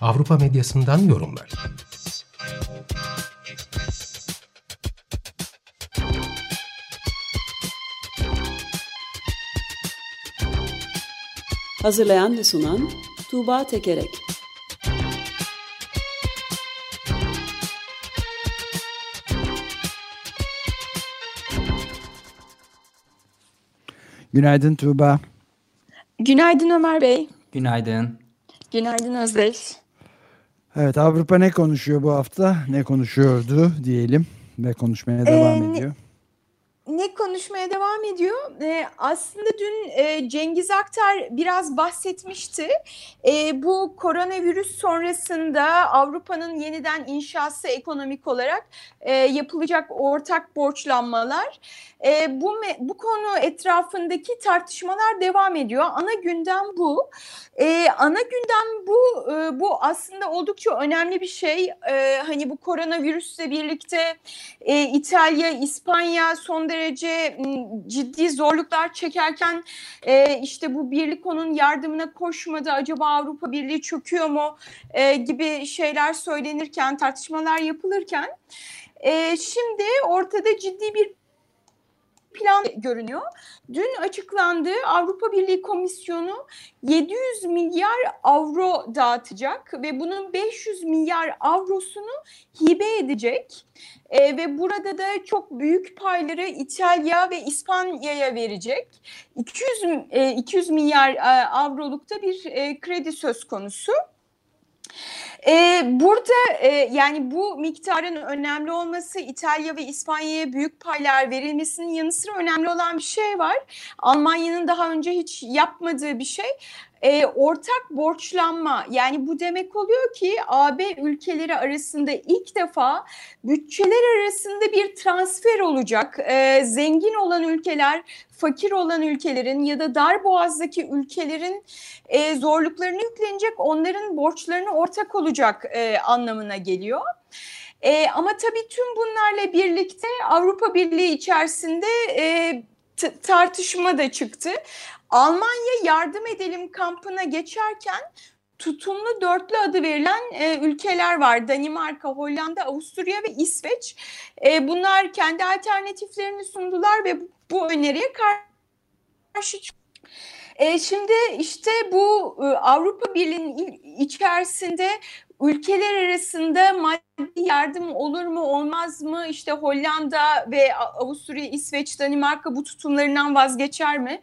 Avrupa medyasından yorumlar. Hazırlayan ve sunan Tuğba Tekerek Günaydın Tuğba. Günaydın Ömer Bey. Günaydın. Günaydın Özdeş. Evet Avrupa ne konuşuyor bu hafta? Ne konuşuyordu diyelim ve konuşmaya devam Ee, ediyor. Ne konuşmaya devam ediyor? Ee, aslında dün e, Cengiz Aktar biraz bahsetmişti. E, bu koronavirüs sonrasında Avrupa'nın yeniden inşası ekonomik olarak e, yapılacak ortak borçlanmalar. E, bu bu konu etrafındaki tartışmalar devam ediyor. Ana gündem bu. E, ana gündem bu. E, bu aslında oldukça önemli bir şey. E, hani bu koronavirüsle birlikte e, İtalya, İspanya son derece ciddi zorluklar çekerken e, işte bu birlik onun yardımına koşmadı. Acaba Avrupa Birliği çöküyor mu e, gibi şeyler söylenirken, tartışmalar yapılırken e, şimdi ortada ciddi bir plan görünüyor. Dün açıklandı Avrupa Birliği Komisyonu 700 milyar avro dağıtacak ve bunun 500 milyar avrosunu hibe edecek. E, ve burada da çok büyük payları İtalya ve İspanya'ya verecek. 200 e, 200 milyar e, avrolukta bir e, kredi söz konusu. Ee, burada e, yani bu miktarın önemli olması İtalya ve İspanya'ya büyük paylar verilmesinin yanı sıra önemli olan bir şey var. Almanya'nın daha önce hiç yapmadığı bir şey e, ortak borçlanma yani bu demek oluyor ki AB ülkeleri arasında ilk defa bütçeler arasında bir transfer olacak. E, zengin olan ülkeler fakir olan ülkelerin ya da dar boğazdaki ülkelerin e, zorluklarını yüklenecek onların borçlarını ortak olacak e, anlamına geliyor. E, ama tabii tüm bunlarla birlikte Avrupa Birliği içerisinde e, tartışma da çıktı. Almanya yardım edelim kampına geçerken tutumlu dörtlü adı verilen e, ülkeler var. Danimarka, Hollanda, Avusturya ve İsveç. E, bunlar kendi alternatiflerini sundular ve bu, öneriye karşı e, şimdi işte bu e, Avrupa Birliği'nin içerisinde ülkeler arasında maddi yardım olur mu olmaz mı? İşte Hollanda ve Avusturya, İsveç, Danimarka bu tutumlarından vazgeçer mi?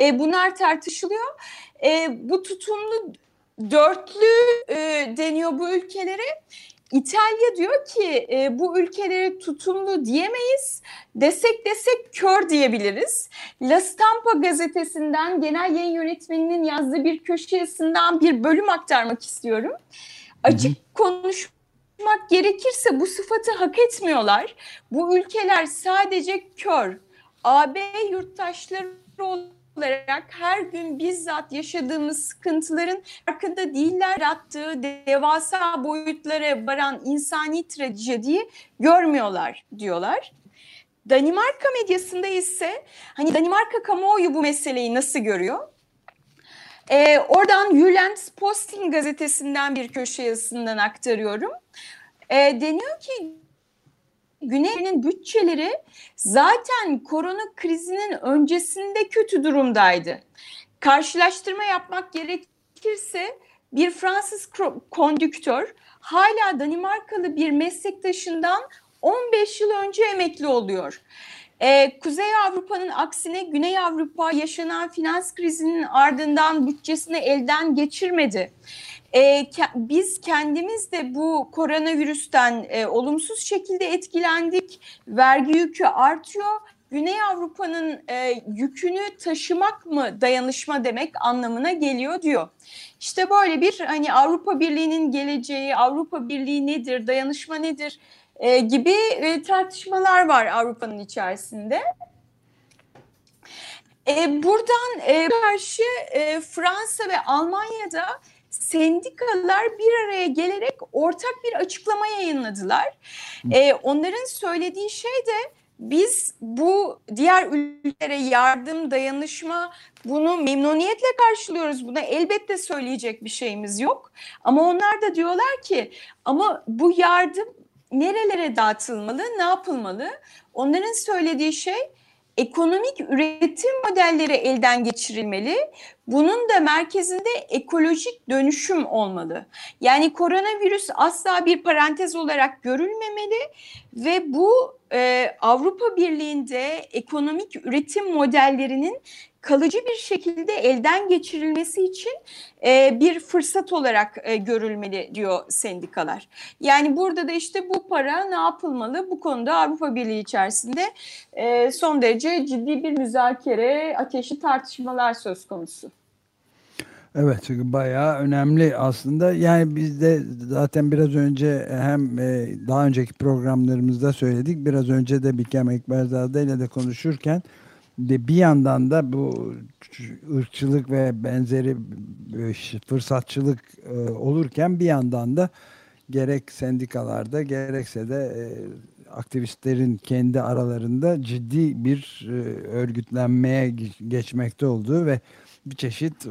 E, bunlar tartışılıyor. E, bu tutumlu dörtlü e, deniyor bu ülkelere. İtalya diyor ki e, bu ülkeleri tutumlu diyemeyiz. Desek desek kör diyebiliriz. La Stampa gazetesinden genel yayın yönetmeninin yazdığı bir köşe yazısından bir bölüm aktarmak istiyorum. Açık konuşmak gerekirse bu sıfatı hak etmiyorlar. Bu ülkeler sadece kör. AB yurttaşları olarak her gün bizzat yaşadığımız sıkıntıların farkında değiller attığı devasa boyutlara varan insani trajediyi görmüyorlar diyorlar. Danimarka medyasında ise hani Danimarka kamuoyu bu meseleyi nasıl görüyor? Ee, oradan Jyllands Posting gazetesinden bir köşe yazısından aktarıyorum. Ee, deniyor ki Güney'in bütçeleri zaten korona krizinin öncesinde kötü durumdaydı. Karşılaştırma yapmak gerekirse bir Fransız kondüktör hala Danimarkalı bir meslektaşından 15 yıl önce emekli oluyor. Ee, Kuzey Avrupa'nın aksine Güney Avrupa yaşanan finans krizinin ardından bütçesini elden geçirmedi. Ee, biz kendimiz de bu koronavirüsten e, olumsuz şekilde etkilendik. Vergi yükü artıyor. Güney Avrupa'nın e, yükünü taşımak mı dayanışma demek anlamına geliyor diyor. İşte böyle bir hani Avrupa Birliği'nin geleceği, Avrupa Birliği nedir, dayanışma nedir e, gibi e, tartışmalar var Avrupa'nın içerisinde. E, buradan e, karşı e, Fransa ve Almanya'da sendikalar bir araya gelerek ortak bir açıklama yayınladılar. E, onların söylediği şey de biz bu diğer ülkelere yardım, dayanışma bunu memnuniyetle karşılıyoruz. Buna elbette söyleyecek bir şeyimiz yok. Ama onlar da diyorlar ki ama bu yardım nerelere dağıtılmalı, ne yapılmalı? Onların söylediği şey ekonomik üretim modelleri elden geçirilmeli. Bunun da merkezinde ekolojik dönüşüm olmalı. Yani koronavirüs asla bir parantez olarak görülmemeli ve bu e, Avrupa Birliği'nde ekonomik üretim modellerinin kalıcı bir şekilde elden geçirilmesi için e, bir fırsat olarak e, görülmeli diyor sendikalar. Yani burada da işte bu para ne yapılmalı? Bu konuda Avrupa Birliği içerisinde e, son derece ciddi bir müzakere, ateşi tartışmalar söz konusu. Evet çünkü bayağı önemli aslında. Yani biz de zaten biraz önce hem e, daha önceki programlarımızda söyledik. Biraz önce de Bikem Ekberzade ile de konuşurken de bir yandan da bu ırkçılık ve benzeri e, fırsatçılık e, olurken bir yandan da gerek sendikalarda gerekse de aktivistlerin kendi aralarında ciddi bir örgütlenmeye geçmekte olduğu ve bir çeşit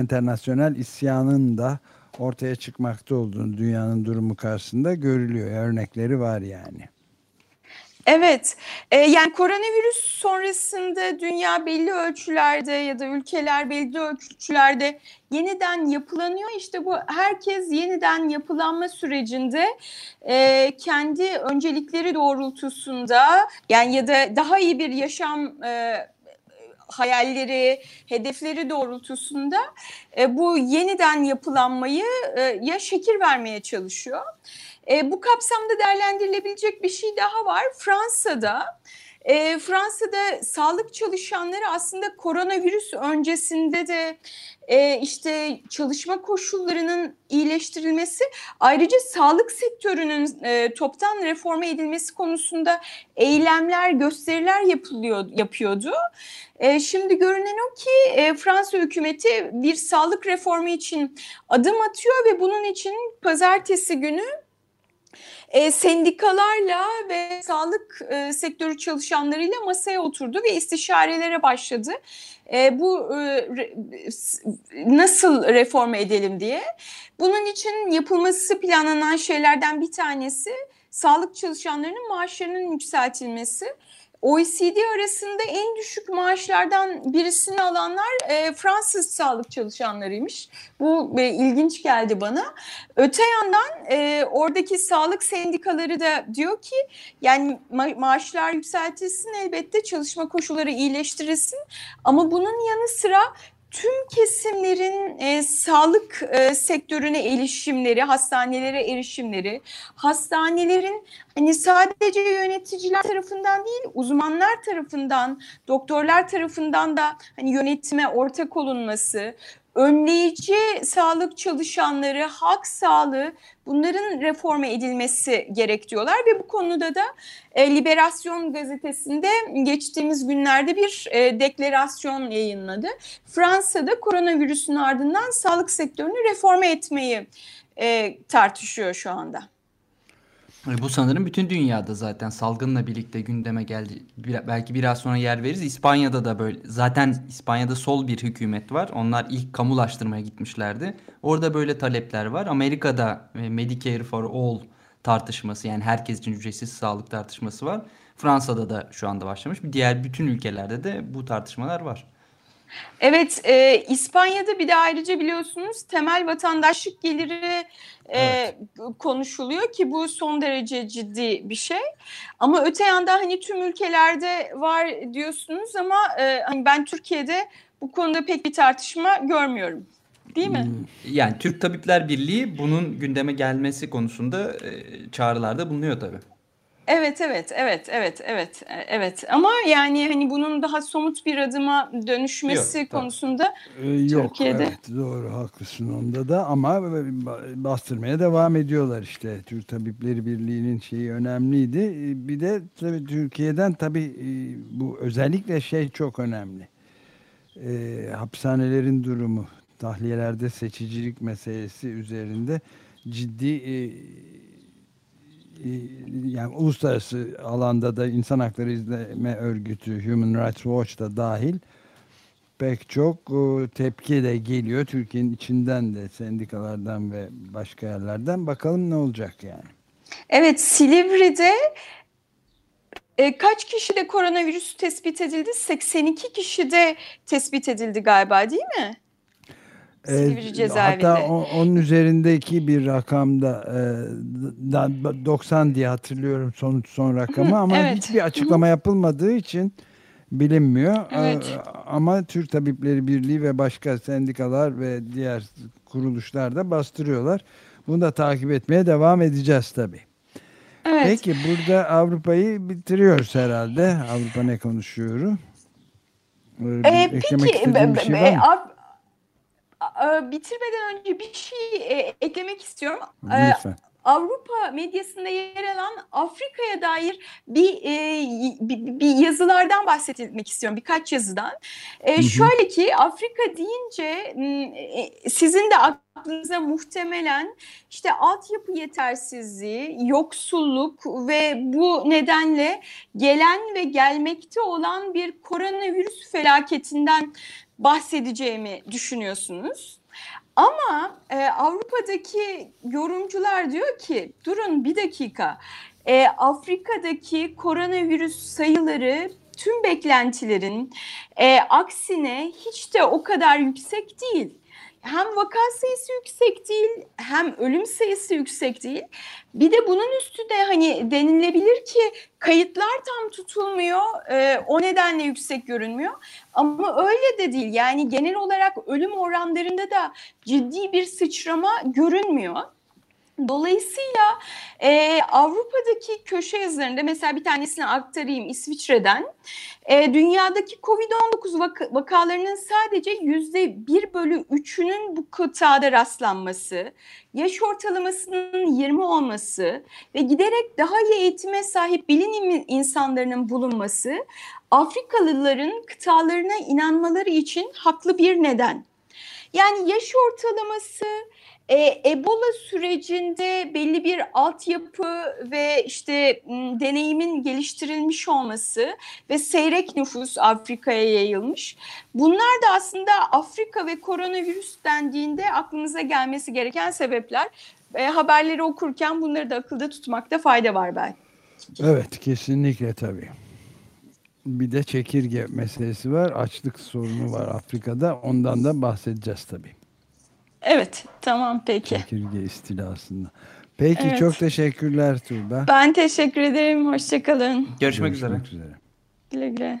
internasyonel isyanın da ortaya çıkmakta olduğunu dünyanın durumu karşısında görülüyor. Örnekleri var yani. Evet, e, yani koronavirüs sonrasında dünya belli ölçülerde ya da ülkeler belli ölçülerde yeniden yapılanıyor. İşte bu herkes yeniden yapılanma sürecinde e, kendi öncelikleri doğrultusunda yani ya da daha iyi bir yaşam e, hayalleri, hedefleri doğrultusunda e, bu yeniden yapılanmayı e, ya şekil vermeye çalışıyor. E, bu kapsamda değerlendirilebilecek bir şey daha var. Fransa'da e, Fransa'da sağlık çalışanları aslında koronavirüs öncesinde de e, işte çalışma koşullarının iyileştirilmesi ayrıca sağlık sektörünün e, toptan reforme edilmesi konusunda eylemler, gösteriler yapılıyor yapıyordu. E, şimdi görünen o ki e, Fransa hükümeti bir sağlık reformu için adım atıyor ve bunun için pazartesi günü e, sendikalarla ve sağlık e, sektörü çalışanlarıyla masaya oturdu ve istişarelere başladı. E, bu e, nasıl reform edelim diye. Bunun için yapılması planlanan şeylerden bir tanesi sağlık çalışanlarının maaşlarının yükseltilmesi. OECD arasında en düşük maaşlardan birisini alanlar e, Fransız sağlık çalışanlarıymış. Bu e, ilginç geldi bana. Öte yandan e, oradaki sağlık sendikaları da diyor ki yani ma maaşlar yükseltilsin elbette çalışma koşulları iyileştirilsin ama bunun yanı sıra tüm kesimlerin e, sağlık e, sektörüne erişimleri, hastanelere erişimleri, hastanelerin hani sadece yöneticiler tarafından değil, uzmanlar tarafından, doktorlar tarafından da hani yönetime ortak olunması, önleyici sağlık çalışanları, halk sağlığı bunların reforme edilmesi gerek diyorlar ve bu konuda da e, Liberasyon gazetesinde geçtiğimiz günlerde bir e, deklarasyon yayınladı. Fransa'da koronavirüsün ardından sağlık sektörünü reforme etmeyi e, tartışıyor şu anda. E, bu sanırım bütün dünyada zaten salgınla birlikte gündeme geldi. belki biraz sonra yer veririz. İspanya'da da böyle. Zaten İspanya'da sol bir hükümet var. Onlar ilk kamulaştırmaya gitmişlerdi. Orada böyle talepler var. Amerika'da e, Medicare for All tartışması yani herkes için ücretsiz sağlık tartışması var. Fransa'da da şu anda başlamış. Diğer bütün ülkelerde de bu tartışmalar var. Evet, e, İspanya'da bir de ayrıca biliyorsunuz temel vatandaşlık geliri e, evet. konuşuluyor ki bu son derece ciddi bir şey. Ama öte yandan hani tüm ülkelerde var diyorsunuz ama e, hani ben Türkiye'de bu konuda pek bir tartışma görmüyorum. Değil mi? Hmm, yani Türk Tabipler Birliği bunun gündeme gelmesi konusunda e, çağrılarda bulunuyor tabii. Evet, evet, evet, evet, evet, e, evet. Ama yani hani bunun daha somut bir adıma dönüşmesi Yok, konusunda Ee, yok, Türkiye'de. evet doğru haklısın onda da ama bastırmaya devam ediyorlar işte. Türk Tabipleri Birliği'nin şeyi önemliydi. Ee, Bir de tabii Türkiye'den tabii e, bu özellikle şey çok önemli. Ee, hapishanelerin durumu, tahliyelerde seçicilik meselesi üzerinde ciddi e, e, yani uluslararası alanda da insan hakları izleme örgütü Human Rights Watch da dahil pek çok e, tepki de geliyor. Türkiye'nin içinden de sendikalardan ve başka yerlerden. Bakalım ne olacak yani. Evet, Silivri'de e, kaç kişide koronavirüs tespit edildi? 82 kişide tespit edildi galiba değil mi? Silivri Ee, cezaevinde. Hatta o- onun üzerindeki bir rakamda e, da- 90 diye hatırlıyorum son son rakamı ama evet. hiçbir açıklama yapılmadığı için bilinmiyor. Evet. Ee, Ama Türk Tabipleri Birliği ve başka sendikalar ve diğer kuruluşlar da bastırıyorlar. Bunu da takip etmeye devam edeceğiz tabii. Evet. Peki burada Avrupa'yı bitiriyoruz herhalde. Avrupa ne konuşuyor? Ee, Ee, peki şey a- bitirmeden önce bir şey e, eklemek istiyorum. Ee, Lütfen. Avrupa medyasında yer alan Afrika'ya dair bir, e, bir, bir yazılardan bahsetmek istiyorum. Birkaç yazıdan. E, hı. şöyle ki Afrika deyince e, sizin de aklınıza muhtemelen işte altyapı yetersizliği, yoksulluk ve bu nedenle gelen ve gelmekte olan bir koronavirüs felaketinden bahsedeceğimi düşünüyorsunuz. Ama e, Avrupa'daki yorumcular diyor ki durun bir dakika e, Afrika'daki koronavirüs sayıları tüm beklentilerin e, aksine hiç de o kadar yüksek değil. Hem vaka sayısı yüksek değil hem ölüm sayısı yüksek değil. Bir de bunun üstüne hani denilebilir ki kayıtlar tam tutulmuyor e, o nedenle yüksek görünmüyor. Ama öyle de değil yani genel olarak ölüm oranlarında da ciddi bir sıçrama görünmüyor. Dolayısıyla e, Avrupa'daki köşe yazılarında mesela bir tanesini aktarayım İsviçre'den. E, dünyadaki Covid-19 vaka- vakalarının sadece yüzde bir bölü üçünün bu kıtada rastlanması, yaş ortalamasının 20 olması ve giderek daha iyi eğitime sahip bilim insanlarının bulunması Afrikalıların kıtalarına inanmaları için haklı bir neden. Yani yaş ortalaması e, Ebola sürecinde belli bir altyapı ve işte m, deneyimin geliştirilmiş olması ve seyrek nüfus Afrika'ya yayılmış. Bunlar da aslında Afrika ve koronavirüs dendiğinde aklımıza gelmesi gereken sebepler. E, haberleri okurken bunları da akılda tutmakta fayda var belki. Evet kesinlikle tabii. Bir de çekirge meselesi var. Açlık sorunu var Afrika'da. Ondan da bahsedeceğiz tabii. Evet, tamam peki. Çekirge istilasında. Peki Evet. çok teşekkürler Tuğba. Ben teşekkür ederim. Hoşçakalın. Görüşmek üzere. Görüşmek üzere. Güle güle.